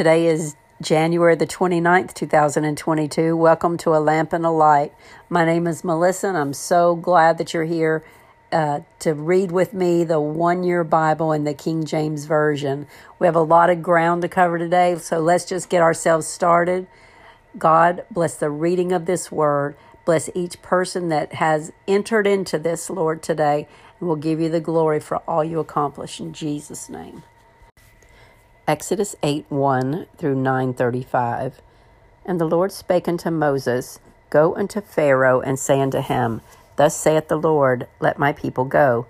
Today is January the 29th, 2022. Welcome to A Lamp and a Light. My name is Melissa, and I'm so glad that you're here uh, to read with me the one year Bible in the King James Version. We have a lot of ground to cover today, so let's just get ourselves started. God bless the reading of this word. Bless each person that has entered into this, Lord, today, and we'll give you the glory for all you accomplish in Jesus' name. Exodus 8 1 through 9:35. And the Lord spake unto Moses, Go unto Pharaoh and say unto him, Thus saith the Lord, Let my people go,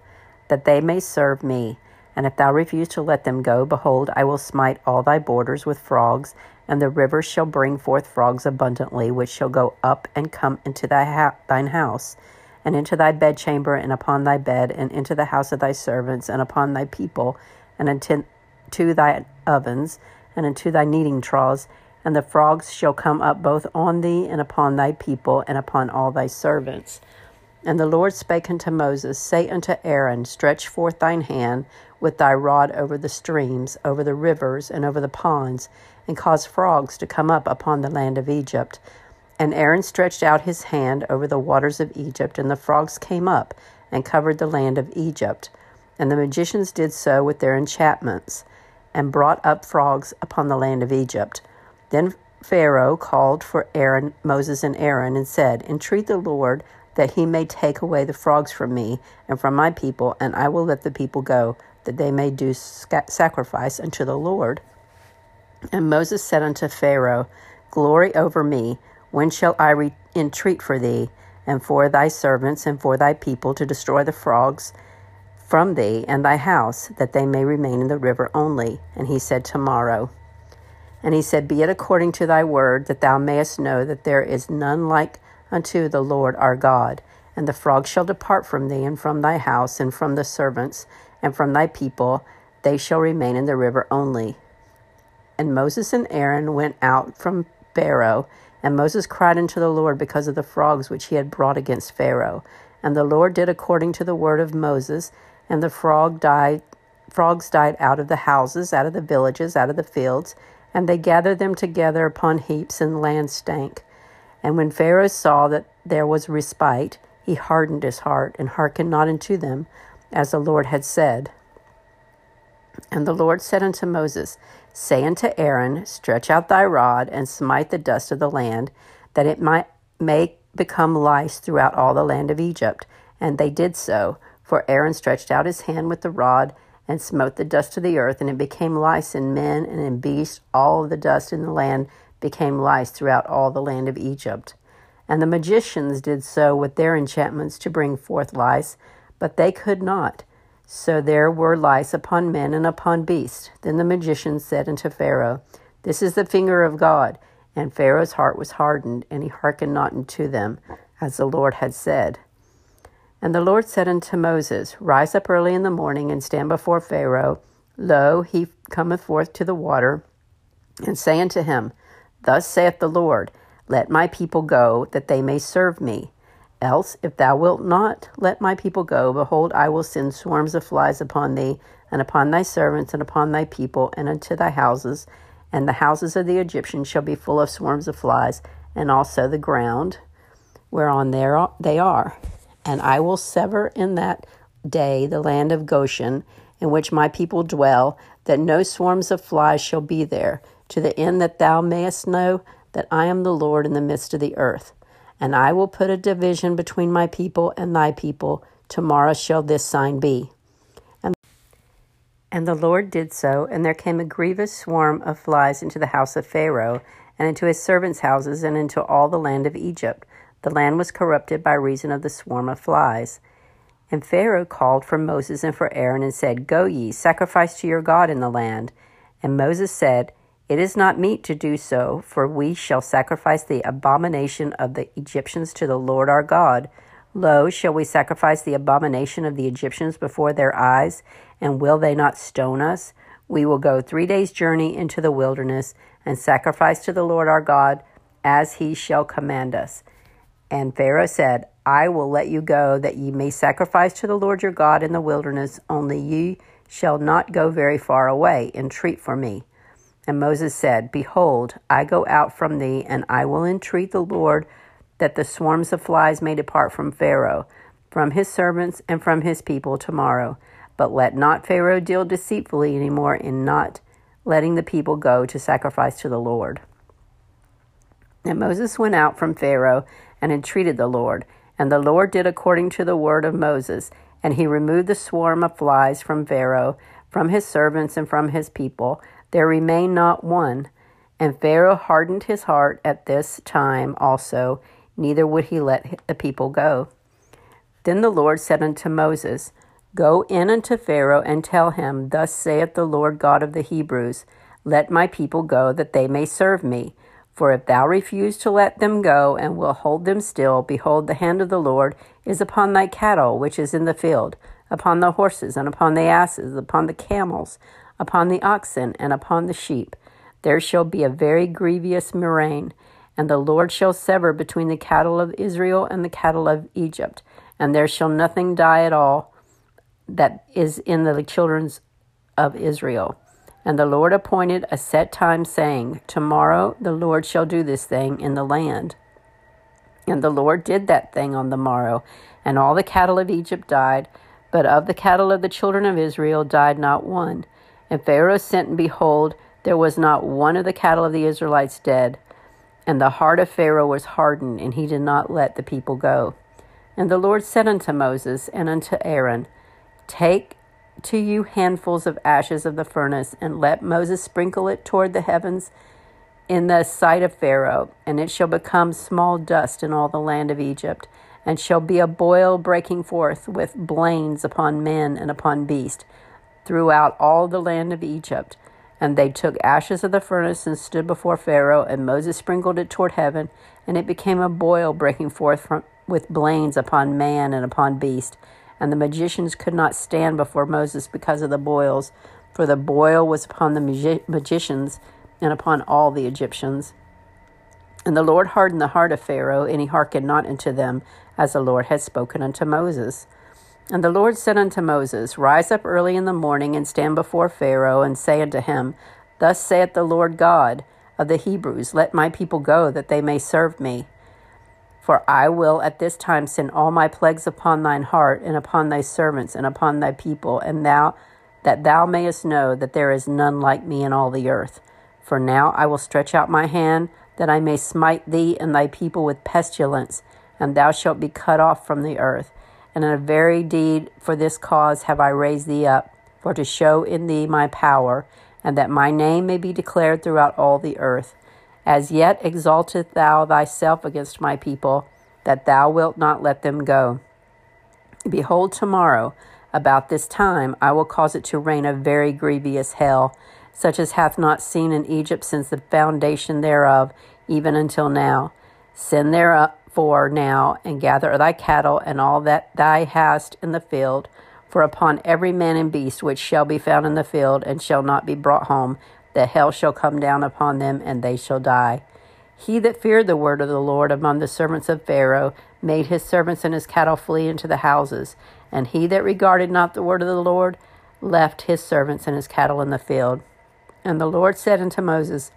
that they may serve me. And if thou refuse to let them go, behold, I will smite all thy borders with frogs, and the rivers shall bring forth frogs abundantly, which shall go up and come into thy ha- thine house, and into thy bedchamber, and upon thy bed, and into the house of thy servants, and upon thy people, and into to thy ovens, and into thy kneading troughs, and the frogs shall come up both on thee and upon thy people and upon all thy servants. And the Lord spake unto Moses, Say unto Aaron, Stretch forth thine hand with thy rod over the streams, over the rivers, and over the ponds, and cause frogs to come up upon the land of Egypt. And Aaron stretched out his hand over the waters of Egypt, and the frogs came up and covered the land of Egypt. And the magicians did so with their enchantments and brought up frogs upon the land of Egypt. Then Pharaoh called for Aaron, Moses and Aaron, and said, Entreat the Lord that he may take away the frogs from me and from my people, and I will let the people go, that they may do sacrifice unto the Lord. And Moses said unto Pharaoh, Glory over me, when shall I re- entreat for thee, and for thy servants, and for thy people, to destroy the frogs? From thee and thy house, that they may remain in the river only. And he said, Tomorrow. And he said, Be it according to thy word, that thou mayest know that there is none like unto the Lord our God. And the frogs shall depart from thee, and from thy house, and from the servants, and from thy people. They shall remain in the river only. And Moses and Aaron went out from Pharaoh, and Moses cried unto the Lord because of the frogs which he had brought against Pharaoh. And the Lord did according to the word of Moses, and the frog died frogs died out of the houses, out of the villages, out of the fields, and they gathered them together upon heaps, and the land stank. And when Pharaoh saw that there was respite, he hardened his heart, and hearkened not unto them, as the Lord had said. And the Lord said unto Moses, Say unto Aaron, Stretch out thy rod, and smite the dust of the land, that it might may become lice throughout all the land of Egypt. And they did so. For Aaron stretched out his hand with the rod and smote the dust of the earth, and it became lice in men and in beasts. All the dust in the land became lice throughout all the land of Egypt. And the magicians did so with their enchantments to bring forth lice, but they could not. So there were lice upon men and upon beasts. Then the magicians said unto Pharaoh, This is the finger of God. And Pharaoh's heart was hardened, and he hearkened not unto them, as the Lord had said. And the Lord said unto Moses, Rise up early in the morning and stand before Pharaoh. Lo, he cometh forth to the water, and say unto him, Thus saith the Lord, Let my people go, that they may serve me. Else, if thou wilt not let my people go, behold, I will send swarms of flies upon thee, and upon thy servants, and upon thy people, and unto thy houses. And the houses of the Egyptians shall be full of swarms of flies, and also the ground whereon they are. And I will sever in that day the land of Goshen, in which my people dwell, that no swarms of flies shall be there, to the end that thou mayest know that I am the Lord in the midst of the earth. And I will put a division between my people and thy people. Tomorrow shall this sign be. And, and the Lord did so, and there came a grievous swarm of flies into the house of Pharaoh, and into his servants' houses, and into all the land of Egypt the land was corrupted by reason of the swarm of flies. And Pharaoh called for Moses and for Aaron and said, Go ye, sacrifice to your God in the land. And Moses said, It is not meet to do so, for we shall sacrifice the abomination of the Egyptians to the Lord our God. Lo, shall we sacrifice the abomination of the Egyptians before their eyes? And will they not stone us? We will go three days' journey into the wilderness and sacrifice to the Lord our God as he shall command us. And Pharaoh said, I will let you go, that ye may sacrifice to the Lord your God in the wilderness, only ye shall not go very far away. Entreat for me. And Moses said, Behold, I go out from thee, and I will entreat the Lord that the swarms of flies may depart from Pharaoh, from his servants, and from his people tomorrow. But let not Pharaoh deal deceitfully any more in not letting the people go to sacrifice to the Lord. And Moses went out from Pharaoh and entreated the Lord. And the Lord did according to the word of Moses. And he removed the swarm of flies from Pharaoh, from his servants, and from his people. There remained not one. And Pharaoh hardened his heart at this time also, neither would he let the people go. Then the Lord said unto Moses, Go in unto Pharaoh and tell him, Thus saith the Lord God of the Hebrews, Let my people go, that they may serve me. For if thou refuse to let them go, and will hold them still, behold, the hand of the Lord is upon thy cattle which is in the field, upon the horses, and upon the asses, upon the camels, upon the oxen, and upon the sheep. There shall be a very grievous murrain, and the Lord shall sever between the cattle of Israel and the cattle of Egypt, and there shall nothing die at all that is in the children of Israel. And the Lord appointed a set time, saying, Tomorrow the Lord shall do this thing in the land. And the Lord did that thing on the morrow, and all the cattle of Egypt died, but of the cattle of the children of Israel died not one. And Pharaoh sent, and behold, there was not one of the cattle of the Israelites dead. And the heart of Pharaoh was hardened, and he did not let the people go. And the Lord said unto Moses and unto Aaron, Take to you handfuls of ashes of the furnace, and let Moses sprinkle it toward the heavens in the sight of Pharaoh, and it shall become small dust in all the land of Egypt, and shall be a boil breaking forth with blains upon men and upon beast throughout all the land of Egypt. And they took ashes of the furnace and stood before Pharaoh, and Moses sprinkled it toward heaven, and it became a boil breaking forth from, with blains upon man and upon beast and the magicians could not stand before Moses because of the boils, for the boil was upon the magi- magicians and upon all the Egyptians. And the Lord hardened the heart of Pharaoh, and he hearkened not unto them, as the Lord had spoken unto Moses. And the Lord said unto Moses, Rise up early in the morning, and stand before Pharaoh, and say unto him, Thus saith the Lord God of the Hebrews, Let my people go, that they may serve me. For I will at this time send all my plagues upon thine heart, and upon thy servants, and upon thy people, and thou that thou mayest know that there is none like me in all the earth. For now I will stretch out my hand, that I may smite thee and thy people with pestilence, and thou shalt be cut off from the earth. And in a very deed for this cause have I raised thee up, for to show in thee my power, and that my name may be declared throughout all the earth. As yet exalteth thou thyself against my people, that thou wilt not let them go. Behold, tomorrow, about this time, I will cause it to rain a very grievous hail, such as hath not seen in Egypt since the foundation thereof, even until now. Send therefore now, and gather thy cattle and all that thou hast in the field, for upon every man and beast which shall be found in the field, and shall not be brought home, that hell shall come down upon them, and they shall die. He that feared the word of the Lord among the servants of Pharaoh made his servants and his cattle flee into the houses, and he that regarded not the word of the Lord left his servants and his cattle in the field. And the Lord said unto Moses,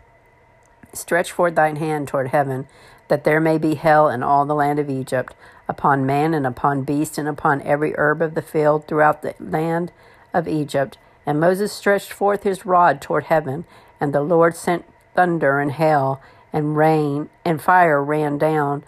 Stretch forth thine hand toward heaven, that there may be hell in all the land of Egypt, upon man and upon beast and upon every herb of the field throughout the land of Egypt, and Moses stretched forth his rod toward heaven, and the Lord sent thunder and hail, and rain and fire ran down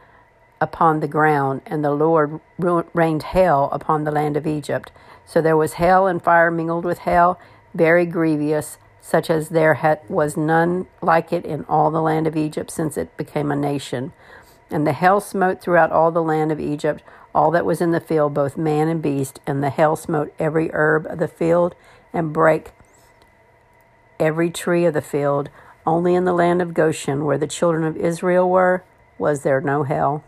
upon the ground, and the Lord rained hail upon the land of Egypt. So there was hail and fire mingled with hail, very grievous, such as there had, was none like it in all the land of Egypt since it became a nation. And the hail smote throughout all the land of Egypt, all that was in the field, both man and beast, and the hail smote every herb of the field and brake every tree of the field. Only in the land of Goshen, where the children of Israel were, was there no hail.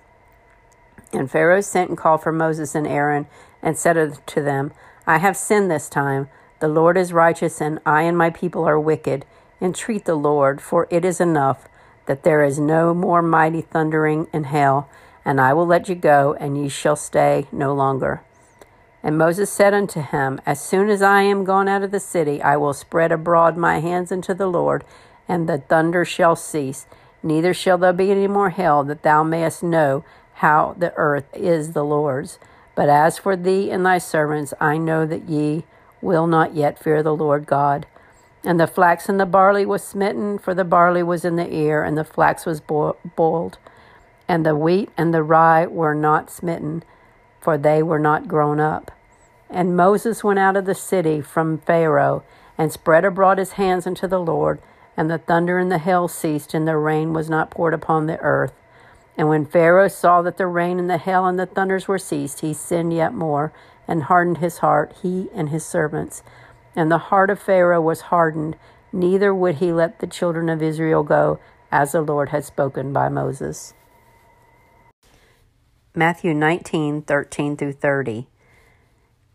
And Pharaoh sent and called for Moses and Aaron, and said to them, I have sinned this time. The Lord is righteous, and I and my people are wicked. Entreat the Lord, for it is enough that there is no more mighty thundering in hail, and I will let you go, and ye shall stay no longer. And Moses said unto him, As soon as I am gone out of the city, I will spread abroad my hands unto the Lord, and the thunder shall cease. Neither shall there be any more hail, that thou mayest know how the earth is the Lord's. But as for thee and thy servants, I know that ye will not yet fear the Lord God. And the flax and the barley was smitten, for the barley was in the ear, and the flax was boiled. And the wheat and the rye were not smitten, for they were not grown up. And Moses went out of the city from Pharaoh, and spread abroad his hands unto the Lord, and the thunder and the hail ceased, and the rain was not poured upon the earth. And when Pharaoh saw that the rain and the hail and the thunders were ceased, he sinned yet more and hardened his heart, he and his servants. And the heart of Pharaoh was hardened, neither would he let the children of Israel go, as the Lord had spoken by Moses. Matthew 19, 13 through 30.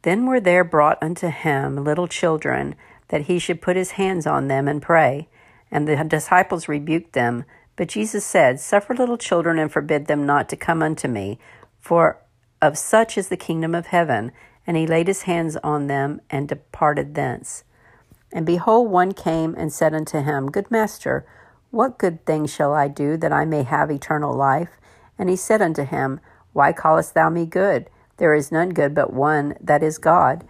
Then were there brought unto him little children, that he should put his hands on them and pray. And the disciples rebuked them. But Jesus said, Suffer little children and forbid them not to come unto me, for of such is the kingdom of heaven. And he laid his hands on them and departed thence. And behold, one came and said unto him, Good master, what good thing shall I do that I may have eternal life? And he said unto him, Why callest thou me good? There is none good but one, that is God.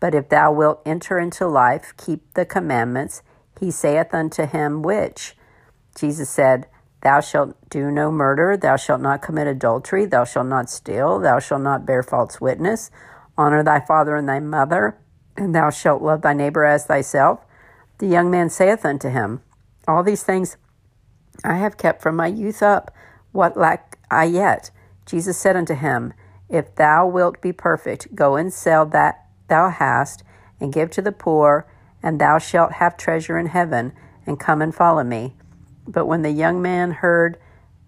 But if thou wilt enter into life, keep the commandments. He saith unto him, Which? Jesus said, Thou shalt do no murder, thou shalt not commit adultery, thou shalt not steal, thou shalt not bear false witness, honor thy father and thy mother, and thou shalt love thy neighbor as thyself. The young man saith unto him, All these things I have kept from my youth up. What lack I yet? Jesus said unto him, If thou wilt be perfect, go and sell that thou hast, and give to the poor, and thou shalt have treasure in heaven, and come and follow me. But when the young man heard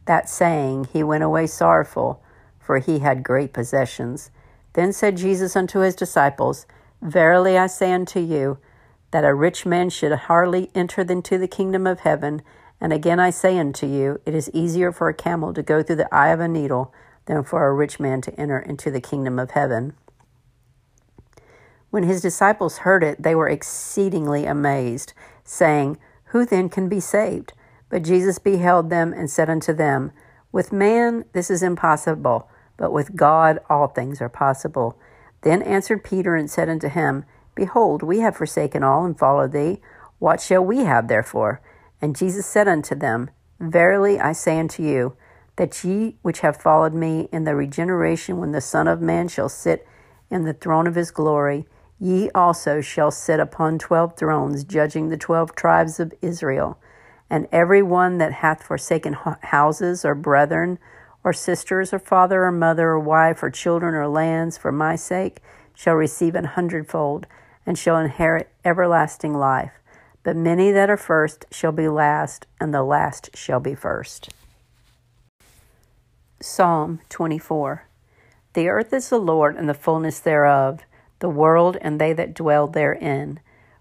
that saying, he went away sorrowful, for he had great possessions. Then said Jesus unto his disciples, Verily I say unto you, that a rich man should hardly enter into the kingdom of heaven. And again I say unto you, it is easier for a camel to go through the eye of a needle than for a rich man to enter into the kingdom of heaven. When his disciples heard it, they were exceedingly amazed, saying, Who then can be saved? But Jesus beheld them and said unto them, With man this is impossible, but with God all things are possible. Then answered Peter and said unto him, Behold, we have forsaken all and followed thee. What shall we have therefore? And Jesus said unto them, Verily I say unto you, that ye which have followed me in the regeneration when the Son of Man shall sit in the throne of his glory, ye also shall sit upon twelve thrones, judging the twelve tribes of Israel. And every one that hath forsaken houses, or brethren, or sisters, or father, or mother, or wife, or children, or lands, for my sake, shall receive an hundredfold, and shall inherit everlasting life. But many that are first shall be last, and the last shall be first. Psalm 24 The earth is the Lord, and the fullness thereof, the world, and they that dwell therein.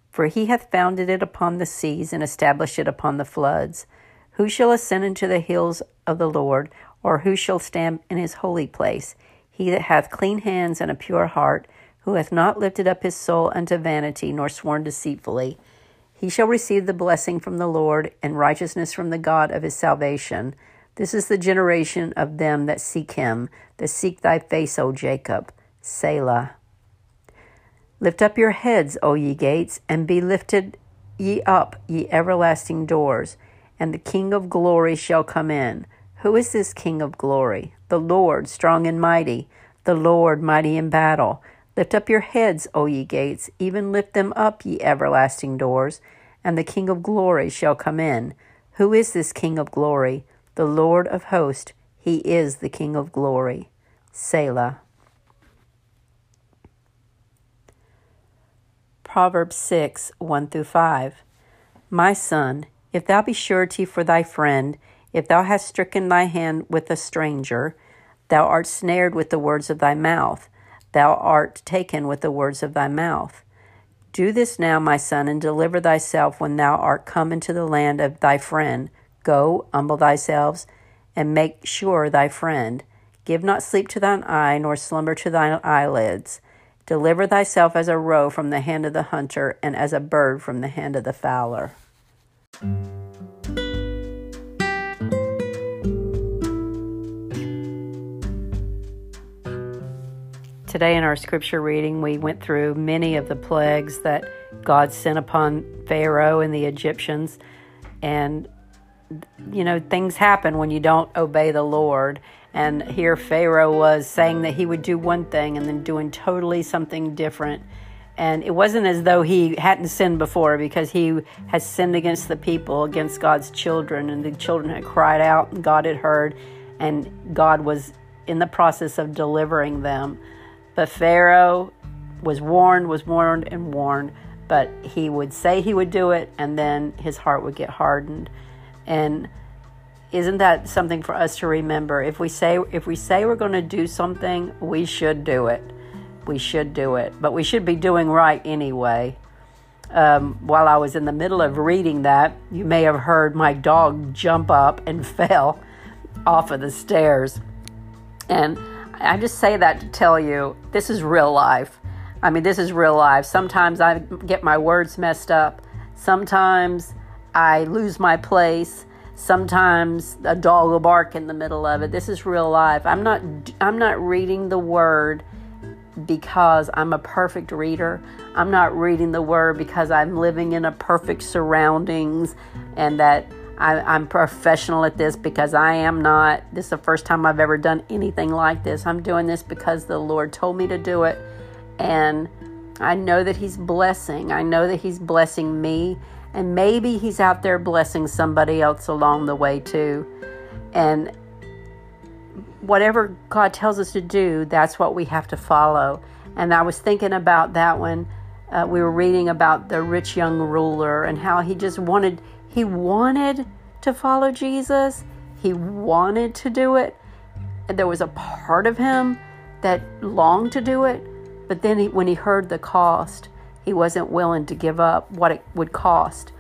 For he hath founded it upon the seas and established it upon the floods. Who shall ascend into the hills of the Lord, or who shall stand in his holy place? He that hath clean hands and a pure heart, who hath not lifted up his soul unto vanity, nor sworn deceitfully. He shall receive the blessing from the Lord, and righteousness from the God of his salvation. This is the generation of them that seek him, that seek thy face, O Jacob. Selah. Lift up your heads, O ye gates, and be lifted ye up, ye everlasting doors, and the King of glory shall come in. Who is this King of glory? The Lord, strong and mighty, the Lord, mighty in battle. Lift up your heads, O ye gates, even lift them up, ye everlasting doors, and the King of glory shall come in. Who is this King of glory? The Lord of hosts, he is the King of glory. Selah. Proverbs 6 1 through 5. My son, if thou be surety for thy friend, if thou hast stricken thy hand with a stranger, thou art snared with the words of thy mouth, thou art taken with the words of thy mouth. Do this now, my son, and deliver thyself when thou art come into the land of thy friend. Go, humble thyself, and make sure thy friend. Give not sleep to thine eye, nor slumber to thine eyelids. Deliver thyself as a roe from the hand of the hunter, and as a bird from the hand of the fowler. Today, in our scripture reading, we went through many of the plagues that God sent upon Pharaoh and the Egyptians. And, you know, things happen when you don't obey the Lord. And here Pharaoh was saying that he would do one thing and then doing totally something different. And it wasn't as though he hadn't sinned before because he has sinned against the people, against God's children, and the children had cried out and God had heard, and God was in the process of delivering them. But Pharaoh was warned, was warned, and warned, but he would say he would do it, and then his heart would get hardened. And isn't that something for us to remember? If we say if we say we're going to do something, we should do it. We should do it, but we should be doing right anyway. Um, while I was in the middle of reading that, you may have heard my dog jump up and fell off of the stairs. And I just say that to tell you this is real life. I mean, this is real life. Sometimes I get my words messed up. Sometimes I lose my place. Sometimes a dog will bark in the middle of it. This is real life. I'm not I'm not reading the word because I'm a perfect reader. I'm not reading the word because I'm living in a perfect surroundings and that I, am professional at this because I am not. This is the first time I've ever done anything like this. I'm doing this because the Lord told me to do it. And I know that He's blessing. I know that He's blessing me. And maybe He's out there blessing somebody else along the way too. And whatever God tells us to do, that's what we have to follow. And I was thinking about that when uh, we were reading about the rich young ruler and how he just wanted he wanted to follow Jesus, he wanted to do it. And there was a part of him that longed to do it, but then he, when he heard the cost, he wasn't willing to give up what it would cost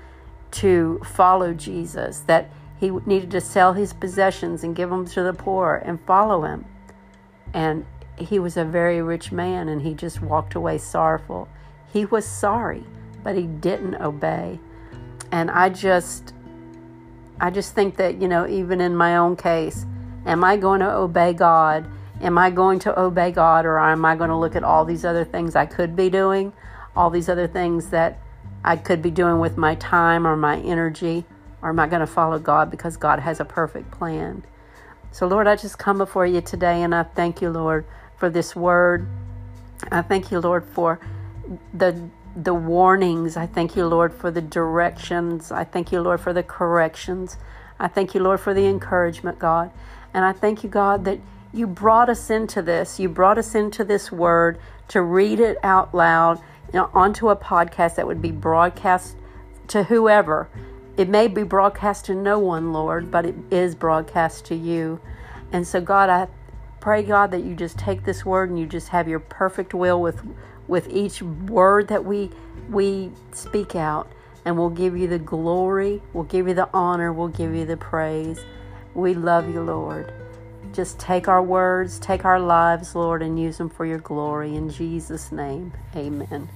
to follow Jesus, that he needed to sell his possessions and give them to the poor and follow him. And he was a very rich man and he just walked away sorrowful. He was sorry, but he didn't obey and I just I just think that, you know, even in my own case, am I going to obey God? Am I going to obey God or am I going to look at all these other things I could be doing? All these other things that I could be doing with my time or my energy? Or am I going to follow God because God has a perfect plan? So, Lord, I just come before you today and I thank you, Lord, for this word. I thank you, Lord, for the the warnings. I thank you, Lord, for the directions. I thank you, Lord, for the corrections. I thank you, Lord, for the encouragement, God. And I thank you, God, that you brought us into this. You brought us into this word to read it out loud you know, onto a podcast that would be broadcast to whoever. It may be broadcast to no one, Lord, but it is broadcast to you. And so, God, I pray, God, that you just take this word and you just have your perfect will with with each word that we we speak out and we'll give you the glory, we'll give you the honor, we'll give you the praise. We love you, Lord. Just take our words, take our lives, Lord, and use them for your glory. In Jesus' name, amen.